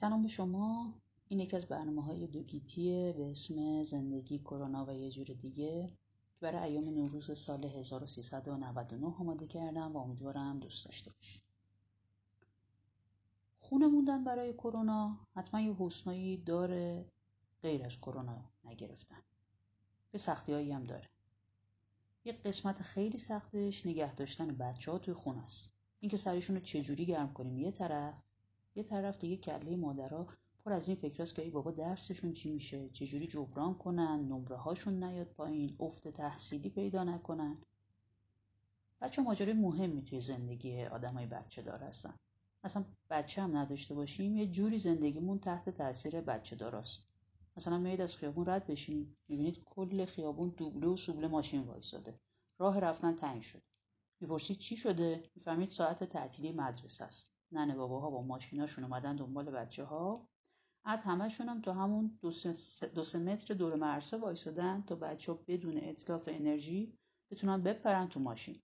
سلام به شما. این یکی از برنامه های دوگیتیه به اسم زندگی کرونا و یه جور دیگه که برای ایام نوروز سال 1399 آماده کردم و امیدوارم دوست داشته باشید. خونه موندن برای کرونا حتما یه حسنایی داره غیر از کرونا نگرفتن. به سختی هایی هم داره. یه قسمت خیلی سختش نگه داشتن بچه ها توی خونه است. اینکه سرشون رو چجوری گرم کنیم یه طرف یه طرف دیگه کله مادرها پر از این فکراست که ای بابا درسشون چی میشه؟ چجوری جبران کنن؟ نمره هاشون نیاد پایین؟ افت تحصیلی پیدا نکنن؟ بچه ماجرای مهمی توی زندگی آدمای بچه دار هستن. اصلا بچه هم نداشته باشیم یه جوری زندگیمون تحت تاثیر بچه داراست. مثلا میید از خیابون رد بشین می‌بینید کل خیابون دوبله و سوبله ماشین وایساده. راه رفتن تنگ شده. می‌پرسید چی شده؟ می‌فهمید ساعت تعطیلی مدرسه است. ننه باباها با ماشیناشون اومدن دنبال بچه ها بعد همشون هم تو همون دو سه, دو سه متر دور مرسه وایسادن تا بچه ها بدون اطلاف انرژی بتونن بپرن تو ماشین.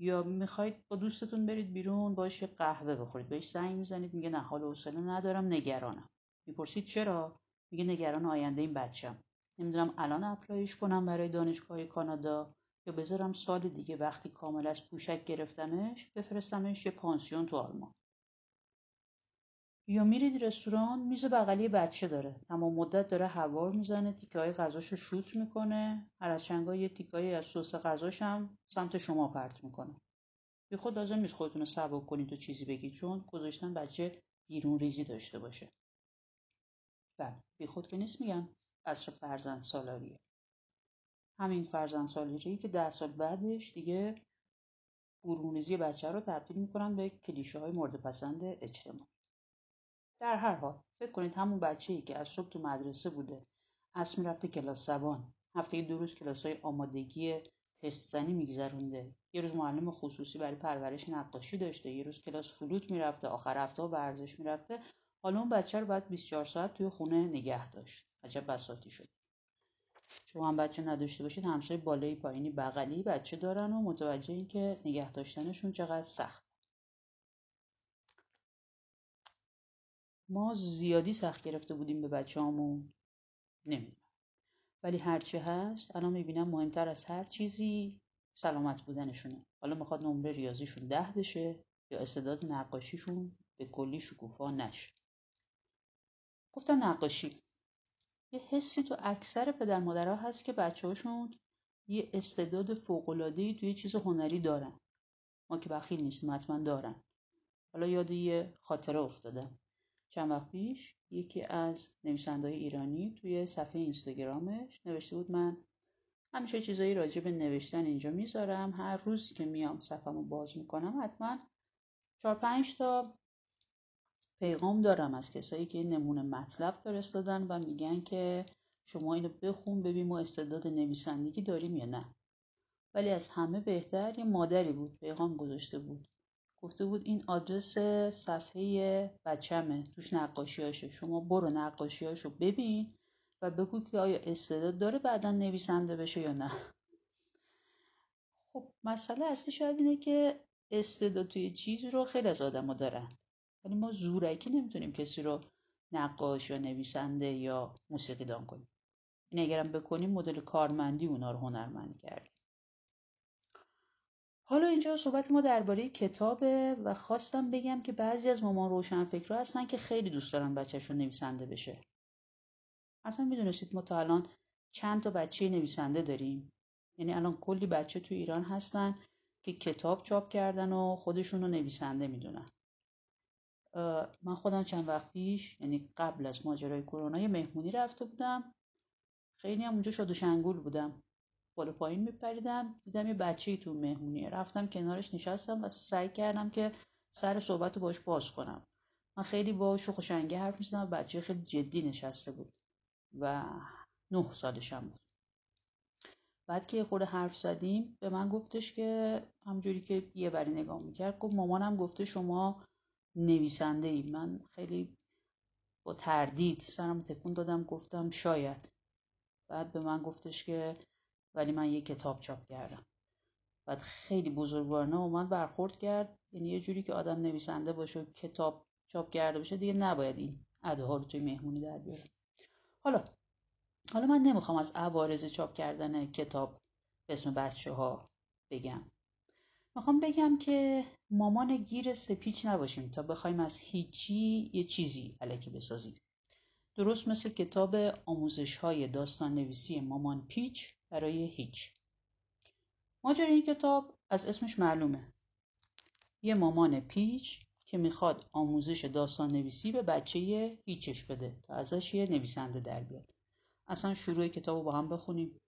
یا می‌خواید با دوستتون برید بیرون باش قهوه بخورید. بهش زنگ می‌زنید میگه نه حال حوصله ندارم نگرانم. می‌پرسید چرا؟ میگه نگران آینده این بچم نمی‌دونم الان apply ش کنم برای دانشگاه کانادا. یا بذارم سال دیگه وقتی کامل از پوشک گرفتمش بفرستمش یه پانسیون تو آلمان. یا میرید رستوران میز بغلی بچه داره. تمام مدت داره هوار می‌زنه تیکه های غذاشو شوت می‌کنه. هر از چندگاه یه تیکه از سس غذاش هم سمت شما پرت می‌کنه. بی خود لازم نیست خودتون رو سبک کنید و چیزی بگید چون گذاشتن بچه بیرون ریزی داشته باشه. بله بی خود که نیست میگم عصر فرزند سالاریه. همین فرزند سالاری که ده سال بعدش دیگه برونریزی بچه رو تبدیل می‌کنن به کلیشه های مورد پسند اجتماع. در هر حال فکر کنید همون بچه ای که از صبح تو مدرسه بوده از می‌رفته کلاس زبان هفته دو روز کلاس های آمادگی تست زنی میگذرونده یه روز معلم خصوصی برای پرورش نقاشی داشته یه روز کلاس فلوت می‌رفته آخر هفته ورزش می‌رفته حالا اون بچه رو باید 24 ساعت توی خونه نگه داشت. عجب بساتی شد. شما هم بچه نداشته باشید همسای بالایی پایینی بغلی بچه دارن و متوجه این که نگه داشتنشون چقدر سخت. ما زیادی سخت گرفته بودیم به بچه همون نمی‌دونم. ولی هرچی هست الان می‌بینم مهمتر از هر چیزی سلامت بودنشونه. حالا می‌خواد نمره ریاضیشون ده بشه یا استعداد نقاشیشون به کلی شکوفا نشه. گفتم نقاشی. یه حسی تو اکثر پدر مادرها هست که بچه هاشون یه استعداد فوقلادهی توی چیز هنری دارن. ما که بخیل نیستیم حتما دارن. حالا یاد یه خاطره افتادم چند وقت پیش یکی از نویسنده ایرانی توی صفحه اینستاگرامش نوشته بود من همیشه چیزایی راجع به نوشتن اینجا می‌ذارم. هر روز که میام صفحه باز می‌کنم حتما چهار پنج تا پیغام دارم از کسایی که نمونه مطلب فرستادن و میگن که شما اینو بخون ببین ما استعداد نویسندگی داریم یا نه. ولی از همه بهتر یه مادری بود پیغام گذاشته بود. گفته بود این آدرس صفحه بچمه توش نقاشیاشه شما برو نقاشیاشو ببین و بگو که آیا استعداد داره بعدا نویسنده بشه یا نه. خب مسئله اصلی شاید اینه که استعداد توی چیزی رو خیلی از آدما دارن. ولی ما زورکی نمی‌تونیم کسی رو نقاش یا نویسنده یا موسیقی دان کنیم. این اگرم بکنیم مدل کارمندی اونا رو هنرمند کردیم. حالا اینجا صحبت ما درباره کتابه و خواستم بگم که بعضی از مامان روشن فکرها هستن که خیلی دوست دارن بچهشون نویسنده بشه. اصلا می‌دونستید ما تا الان چند تا بچه نویسنده داریم؟ یعنی الان کلی بچه تو ایران هستن که کتاب چاپ کردن و خودشون رو نویسنده می‌دونن. من خودم چند وقت پیش یعنی قبل از ماجرای کرونا یه مهمونی رفته بودم. خیلی هم اونجا شاد و شنگول بودم. بالا پایین میپریدم. دیدم یه بچه تو مهمونیه. رفتم کنارش نشستم و سعی کردم که سر صحبت رو باش باز کنم. من خیلی با شوخ و شنگه حرف می‌زدم. بچه خیلی جدی نشسته بود و نه سالشم بود. بعد که خود حرف زدیم به من گفتش که همجوری که یه بری نگاه می‌کرد گفت مامانم گفته شما نویسنده ای من خیلی با تردید سرم تکون دادم گفتم شاید. بعد به من گفتش که ولی من یه کتاب چاپ کردم. بعد خیلی بزرگوارانه و من برخورد کرد. یعنی یه جوری که آدم نویسنده باشه و کتاب چاپ کرده باشه دیگه نباید این اداها رو توی مهمونی در بیاره. حالا حالا من نمی‌خوام از عوارض چاپ کردن کتاب به اسم بچه ها بگم. می‌خوام بگم که مامان گیر سپیچ نباشیم تا بخوایم از هیچی یه چیزی علکی بسازیم. درست مثل کتاب آموزش های داستان نویسی مامان پیچ برای هیچ. ماجرای این کتاب از اسمش معلومه. یه مامان پیچ که می‌خواد آموزش داستان نویسی به بچه هیچش بده تا ازش یه نویسنده در بیاد. اصلا شروع کتاب رو با هم بخونیم.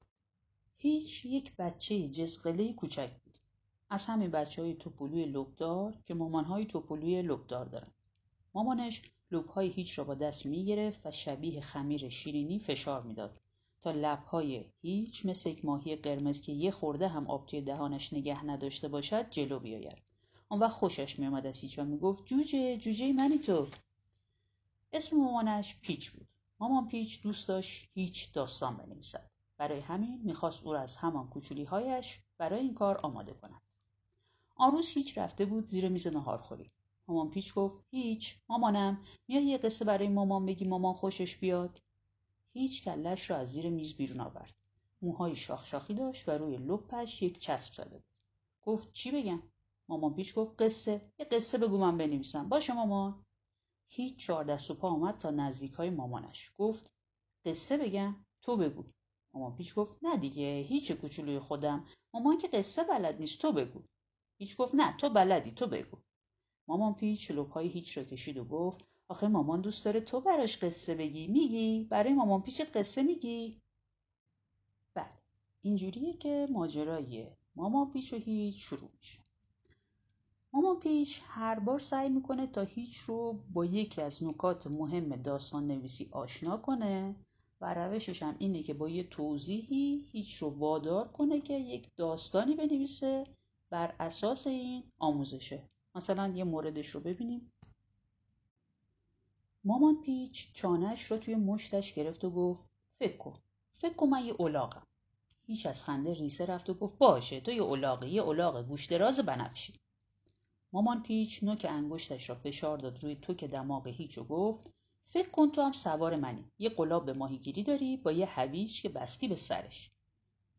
هیچ یک بچه جسقله کوچک. از همین بچه های توپولوی لبدار که مامان های توپولوی لبدار دارن. مامانش های هیچ را با دست می‌گرفت و شبیه خمیر شیرینی فشار می‌داد تا لبهای هیچ مثل یک ماهی قرمز که یه خورده هم آب توی دهانش نگه نداشته باشد جلو بیاید. آن وقت خوشش میآمد از هیچ و می‌گفت جوجه جوجه منی تو. اسم مامانش پیچ بود. مامان پیچ دوست داشت هیچ داستان بنویسد. برای همین می‌خواست او را از همان هایش برای این کار آماده کند. آن روز هیچ رفته بود زیر میز نهارخوری مامان پیچ گفت هیچ. مامانم میای یه قصه برای مامان بگی مامان خوشش بیاد. هیچ کلش را از زیر میز بیرون آورد. موهای شاخ شاخی داشت و روی لپش یک چسب زده بود. گفت چی بگم؟ مامان پیچ گفت قصه. یه قصه بگو من بنویسم. باشه مامان. هیچ چهار دست و پا آمد تا نزدیک های مامانش. گفت قصه بگم؟ تو بگو. مامان پیچ گفت نه دیگه هیچ کوچولوی خودم. مامان که قصه بلد نیست تو بگو. هیچ گفت نه تو بلدی تو بگو. مامان پیچ لپای هیچ را کشید و گفت آخه مامان دوست داره تو براش قصه بگی. میگی؟ برای مامان پیچت قصه میگی؟ بله. اینجوریه که ماجرای مامان پیچ و هیچ شروع میشه. مامان پیچ هر بار سعی می‌کنه تا هیچ رو با یکی از نکات مهم داستان نویسی آشنا کنه و روشش هم اینه که با یه توضیحی هیچ رو وادار کنه که یک داستانی بنویسه بر اساس این آموزشه. مثلا یه موردش رو ببینیم. مامان پیچ چانش رو توی مشتش گرفت و گفت فکر کن فکر کن من یه اولاغم. هیچ از خنده ریسه رفت و گفت باشه تو یه اولاغه یه اولاغ گوش دراز بنفشی. مامان پیچ نوک انگشتش را فشار داد روی توک دماغ هیچ و گفت فکر کن تو هم سوار منی یه قلاب به ماهیگیری داری با یه هویج که بستی به سرش.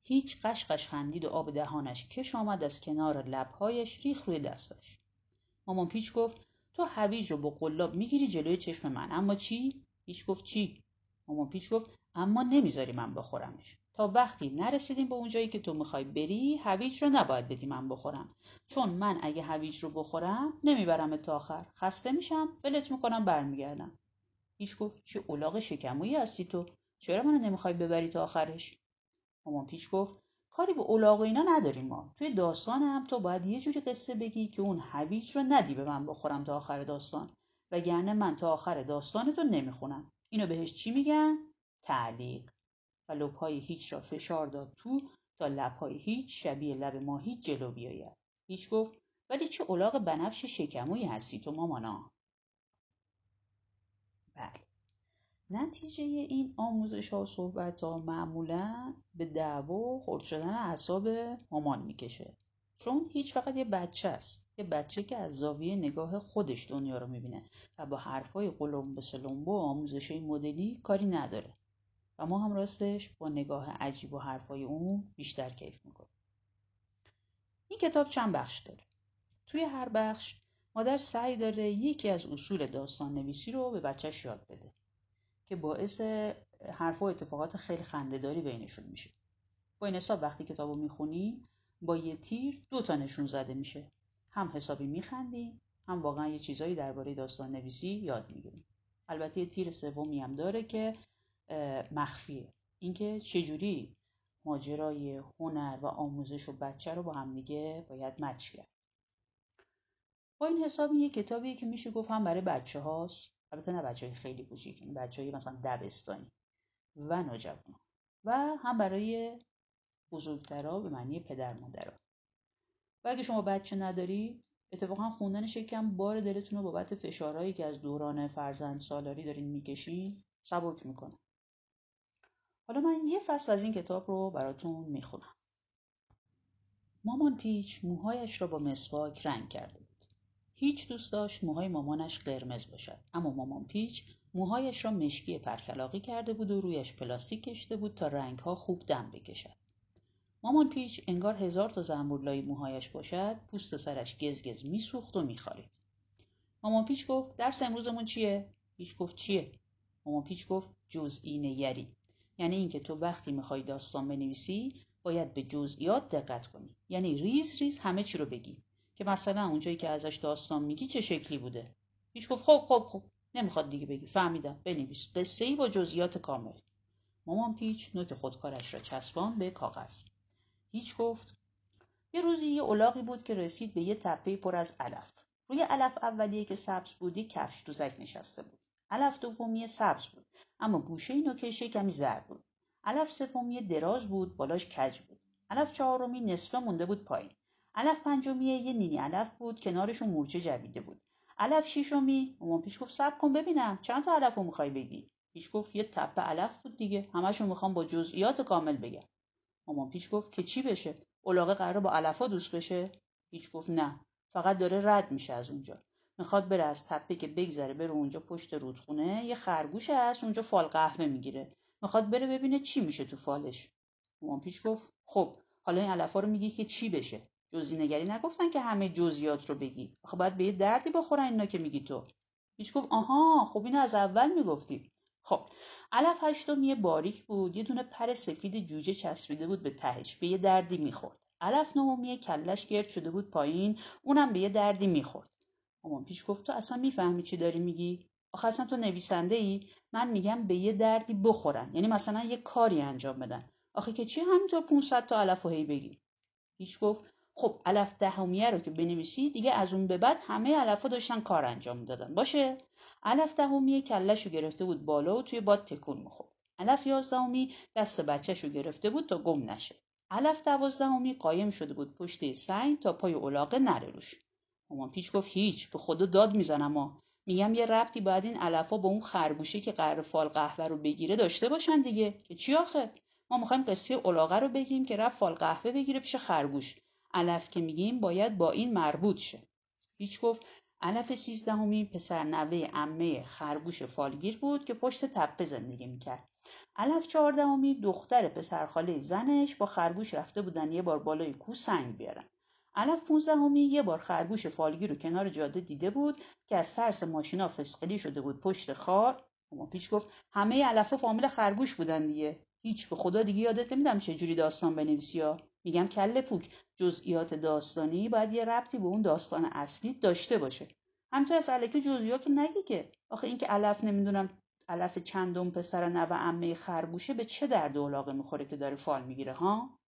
هیچ قشقش خندید و آب دهانش کش آمد از کنار لبهایش ریخ روی دستش. مامان پیچ گفت تو هویج رو با قلاب می‌گیری جلوی چشم من اما چی؟ هیچ گفت چی؟ مامان پیچ گفت اما نمی‌ذاری من بخورمش. تا وقتی نرسیدیم به اونجایی که تو می‌خوای بری هویج رو نباید بدی من بخورم. چون من اگه هویج رو بخورم نمی‌برم تا آخر. خسته میشم ولت می‌کنم برمیگردم. هیچ گفت چه اولاغ شکمویی هستی تو. چرا منو نمی‌خوای ببری تا آخرش؟ مامان پیچ گفت کاری به اولاغ و اینا نداریم ما. توی داستانم تو باید یه جوری قصه بگی که اون هویج رو ندی به من بخورم تا آخر داستان. وگرنه من تا آخر داستانتو نمی‌خونم. اینو بهش چی میگن؟ تعلیق. و لبهای هیچ را فشار داد تو تا لبهای هیچ شبیه لب ماهی جلو بیاید. هیچ گفت ولی چه اولاغ بنفش شکمویی هستی تو مامانا. بله. نتیجه این آموزش ها و صحبت ها معمولا به دعوا و خورد شدن اعصاب مامان می‌کشه. چون هیچ فقط یه بچه است. یه بچه که از زاویه نگاه خودش دنیا رو می‌بینه و با حرفای قلم به سلمبو و آموزش مدلی کاری نداره. و ما هم راستش با نگاه عجیب و حرفای اون بیشتر کیف می‌کنیم. این کتاب چند بخش داره؟ توی هر بخش مادر سعی داره یکی از اصول داستان نویسی رو به بچهش یاد بده. که باعث حرف و اتفاقات خیلی خندهداری بینشون میشه. با این حساب وقتی کتاب رو می‌خونی با یه تیر دو تا نشون زده میشه. هم حسابی میخندی هم واقعا یه چیزایی درباره داستان نویسی یاد می‌گیری. البته یه تیر سومی هم داره که مخفیه. اینکه چجوری ماجرای هنر و آموزش و بچه رو با هم دیگه باید مچ کرد. با این حساب یه کتابیه که میشه گفت هم برای بچه هاست البته نه بچه های خیلی کوچیک یعنی بچه های مثلا دبستانی و نوجوان. و هم برای بزرگترا به معنی پدر مادرها و اگه شما بچه ندارید اتفاقا خوندنش یکم بار دلتون رو بابت فشارهایی که از دوران فرزند سالاری دارین می‌کشین سبک می‌کنه. حالا من یه فصل از این کتاب رو براتون می‌خونم. مامان پیچ موهایش را با مسواک رنگ کرده هیچ دوست داشت موهای مامانش قرمز باشد. اما مامان پیچ موهایش را مشکی پرکلاقی کرده بود و رویش پلاستیک کشته بود تا رنگها خوب دم بکشد. مامان پیچ انگار هزار تا زنبورلای موهایش باشد پوست سرش گزگز میسوخت و میخارید. مامان پیچ گفت درس امروزمون چیه؟ پیچ گفت چیه؟ مامان پیچ گفت جزئی نگری یعنی اینکه تو وقتی می‌خوای داستان بنویسی باید به جزئیات دقت کنی. یعنی ریز ریز همه چی رو بگی. که مثلا اونجایی که ازش داستان میگی چه شکلی بوده؟ پیچ گفت خب خب خب. نمی‌خواد دیگه بگی. فهمیدم. بنویس. قصه ای با جزئیات کامل. مامان پیچ نوک خودکارش را چسبان به کاغذ. هیچ گفت. یه روزی یه الاغی بود که رسید به یه تپه پر از علف. روی علف اولیه که سبز بودی کفش دوزک نشسته بود. علف دومی سبز بود. اما گوشه نوکش کمی زرد بود. علف سومی دراز بود بالاش کج بود. علف چهارمی نصفه مونده بود پایین. علف پنجمی یه نینی علف بود کنارشون مورچه جویده بود. علف شیشمی مامان پیش گفت صبر کن ببینم چند تا علف رو می‌خوای بگی؟ پیش گفت یه تپه علف بود دیگه همشون می‌خوام با جزئیات کامل بگم. مامان پیچ گفت که چی بشه؟ الاغه قراره با علفا دوست بشه؟ پیچ گفت نه فقط داره رد میشه از اونجا. می‌خواد بره از تپه که بگذره بره اونجا پشت رودخونه یه خرگوش هست اونجا فال قهوه می‌گیره. می‌خواد بره ببینه چی میشه تو فالش. مامان پیچ گفت خب حالا این علفا رو میگی که چی بشه؟ جزئی نگری نگفتن که همه جزئیات رو بگی. آخه باید به یه دردی بخورن اینا که میگی تو. پیچ گفت آها خب اینو از اول می‌گفتی. خب علف هشتمی باریک بود یه دونه پر سفید جوجه چسبیده بود به تهش به یه دردی می‌خورد. علف نهمی کلش گرد شده بود پایین اونم به یه دردی می‌خورد. مامان پیش گفت تو اصلا می‌فهمی چی داری میگی؟ آخه اصلا تو نویسنده ای من میگم به یه دردی بخورن. یعنی مثلا یه کاری انجام بدن. آخه که چی همینطور 500 تا علف و هی بگی؟ هیچ گفت خب علف دهمیه رو که بنویسی دیگه از اون به بعد همه علفا داشتن کار انجام می‌دادن. باشه؟ علف دهمیه کلش رو گرفته بود بالا و توی باد تکون می‌خورد. علف یازدهمی دست بچهش رو گرفته بود تا گم نشه. علف دوازدهمی قایم شده بود پشت سنگ تا پای الاغه نره روش. مامان پیچ گفت هیچ به خدا داد می‌زنم ها میگم یه ربطی باید این علفا با اون خرگوشه که قرار فال قهوه رو بگیره داشته باشن دیگه. که چی آخه؟ ما می‌خوایم قصه الاغه رو بگیم که رفت فال قهوه بگیره پیش خرگوش. علف که میگیم باید با این مربوط شه. هیچ گفت علف سیزدهمی پسر نوه امه خرگوش فالگیر بود که پشت تپه زندگی می‌کرد. علف چهاردهمی دختر پسرخاله زنش با خرگوش رفته بودن یه بار بالای کو سنگ بیارن. علف پونزدهمی یه بار خرگوش فالگیر رو کنار جاده دیده بود که از ترس ماشینا فسقلی شده بود پشت خار. اما پیچ گفت همه علفا فامیل خرگوش بودن دیگه. هیچ به خدا دیگه یادت نمیدم چه جوری داستان بنویسی ها. میگم کله پوک جزئیات داستانی باید یه ربطی به اون داستان اصلی داشته باشه. همینطور از علکی جزئیات نگی که. آخه اینکه علف نمی‌دونم علف چندم پسر نوه عمه خرگوشه به چه درد علاقه می‌خوره که داره فال می‌گیره ها؟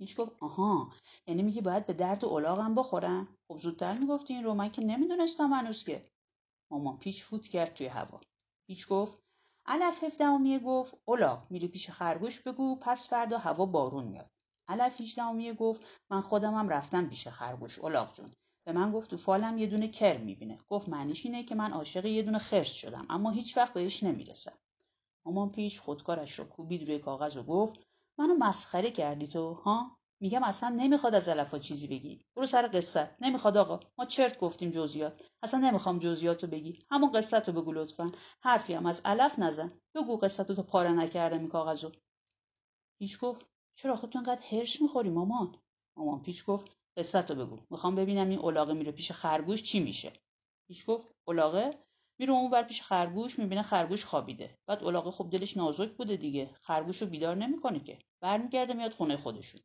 هیچ گفت آها. یعنی میگی باید به درد و الاغم بخورن خب زودتر می‌گفتی این رو من که نمی‌دونستم هنوز که. مامان پیچ فوت کرد توی هوا. پیچ گفت. علف هفدهمیه گفت الاغ میری پیش خرگوش بگو پس فردا هوا بارون میاد. علف هیچدهمیه گفت من خودمم رفتم پیش خرگوش. الاغ جون. به من گفت تو فالم یه دونه کر می‌بینه. گفت معنیش اینه که من عاشق یه دونه خرس شدم اما هیچ وقت بهش نمی‌رسم. مامان پیش خودکارش رو کوبید روی کاغذ و گفت منو مسخره کردی تو ها؟ میگم اصلا نمی‌خواد از علفا چیزی بگی. برو سر قصه. نمی‌خواد آقا. ما چرت گفتیم جزئیات. اصلا نمی‌خوام جزئیات رو بگی. همون قصه رو بگو لطفا. حرفی هم از علف نزن. بگو قصه تو پاره نکردم این کاغذو. هیچ گفت چرا آخه تو انقدر هرس می‌خوری مامان؟ مامان پیچ گفت قصه تو بگو. می‌خوام ببینم این الاغه میره پیش خرگوش چی میشه. پیچ گفت الاغه؟ میره اون ور پیش خرگوش می‌بینه خرگوش خوابیده. بعد الاغه خب دلش نازک بوده دیگه. خرگوش رو بیدار نمی‌کنه که. برمیگرده میاد خونه خودشون.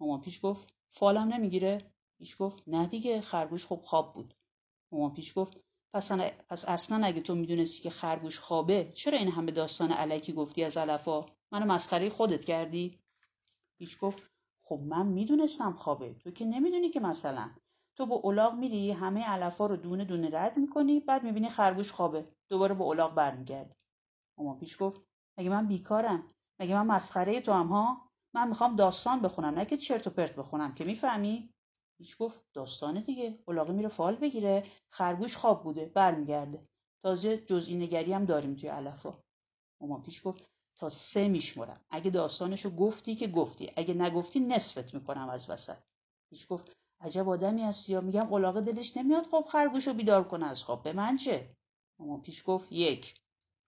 مامان پیش گفت فالم نمی‌گیره؟ پیش گفت نه دیگه خرگوش خب خواب بود. مامان پیش گفت پس, پس اصلا اگه تو می‌دونستی که خرگوش خوابه چرا این همه داستان علکی گفتی از علفا؟ منو مسخره خودت کردی؟ پیش گفت خب من می‌دونستم خوابه. تو که نمی‌دونی که مثلا. تو با الاغ میری همه علفا رو دونه دونه رد می‌کنی بعد می‌بینی خرگوش خوابه. دوباره با الاغ برمیگردی. مامان پیش گفت مگه من بیکارم؟ مگه من مسخره تو هم ها؟ من می‌خوام داستان بخونم نه که چرت و پرت بخونم. که می‌فهمی؟ هیچ گفت داستانه دیگه. الاغه میره فال بگیره. خرگوش خواب بوده. برمیگرده. تازه جزئی نگری هم داریم توی علفا مامان پیش گفت تا سه میشمرم. اگه داستانشو گفتی که گفتی. اگه نگفتی نصفت می‌کنم از وسط. هیچ گفت عجب آدمی هستی یا؟ میگم الاغه دلش نمیاد خب خرگوش رو بیدار کنه از خواب. به من چه؟ مامان پیچ گفت یک.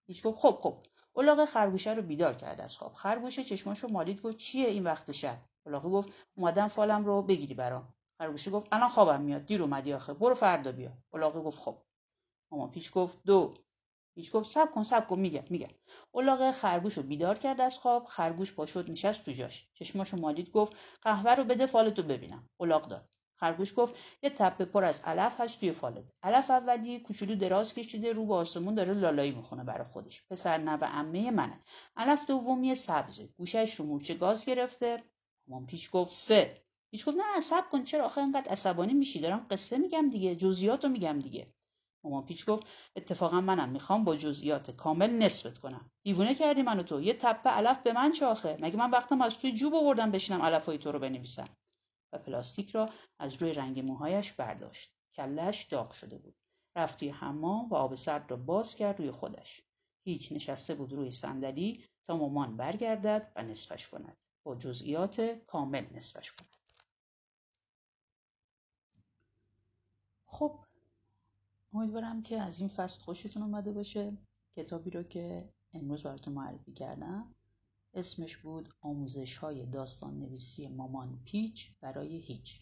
پیچ گفت خب خب. الاغه خرگوشه رو بیدار کرد از خواب. خرگوشه چشماشو مالید گفت چیه این وقت شب؟ الاغه گفت اومدم فالم رو بگیری برام. خرگوشه گفت الان خوابم میاد. دیر اومدی آخه. برو فردا بیا. الاغه گفت خب. مامان پیچ گفت دو. پیچ گفت سب کن سب کن. میگم میگم الاغه خرگوش رو بیدار کرد از خواب خرگوش پا شد نشست تو جاش. چشماشو مالید گفت قهوه رو بده فالتو ببینم. الاغ داد. خرگوش گفت یه تپه پر از علف هست توی فالت. علف اولی کوچولو دراز کشیده رو به آسمون داره لالایی می‌خونه برای خودش. پسر نوه عمه منه. علف دومی سبزه. گوشش رو مورچه گاز گرفته. مامان پیچ گفت سه. پیچ گفت نه صبر کن چرا؟ آخه انقدر عصبانی میشی دارم قصه میگم دیگه جزئیاتو میگم دیگه. مامان پیچ گفت اتفاقا منم می‌خوام با جزئیات کامل نصفت کنم. دیوونه کردی منو تو. یه تپه علف به من چه آخه؟ مگه من وقتم از توی جوب آوردم بشینم علفای تو رو بنویسم؟ و پلاستیک را از روی رنگ موهایش برداشت. کلش داغ شده بود. رفت توی حمام و آب سرد را باز کرد روی خودش. هیچ نشسته بود روی صندلی تا مامان برگردد و نصفش کند. با جزئیات کامل نصفش کند. خب امیدوارم که از این فصل خوشتون اومده باشه. کتابی رو که امروز براتون معرفی کردم. اسمش بود آموزش های داستان نویسی مامان پیچ برای هیچ.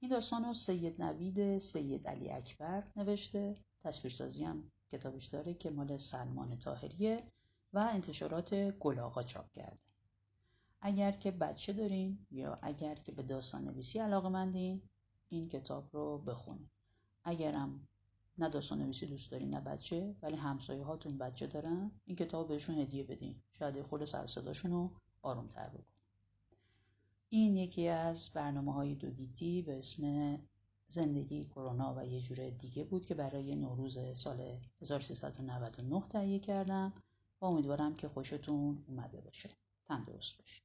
این داستان رو سید نوید سید علی اکبر نوشته. تصویرسازی هم کتابش داره که مال سلمان تاهریه و انتشارات گل چاپ کرده. اگر که بچه دارین یا اگر که به داستان نویسی علاقه مندین این کتاب رو بخونید اگرم نه داستان نویسی دوست دارین نه بچه ولی همسایه هاتون بچه دارن. این کتاب بهشون هدیه بدین. شاید خود سر صداشون رو آروم تر بکن. این یکی از برنامه های دوگیتی به اسم زندگی کرونا و یه جور دیگه بود که برای نوروز سال 1399 تهیه کردم. و امیدوارم که خوشتون اومده باشه. تندرست باشید.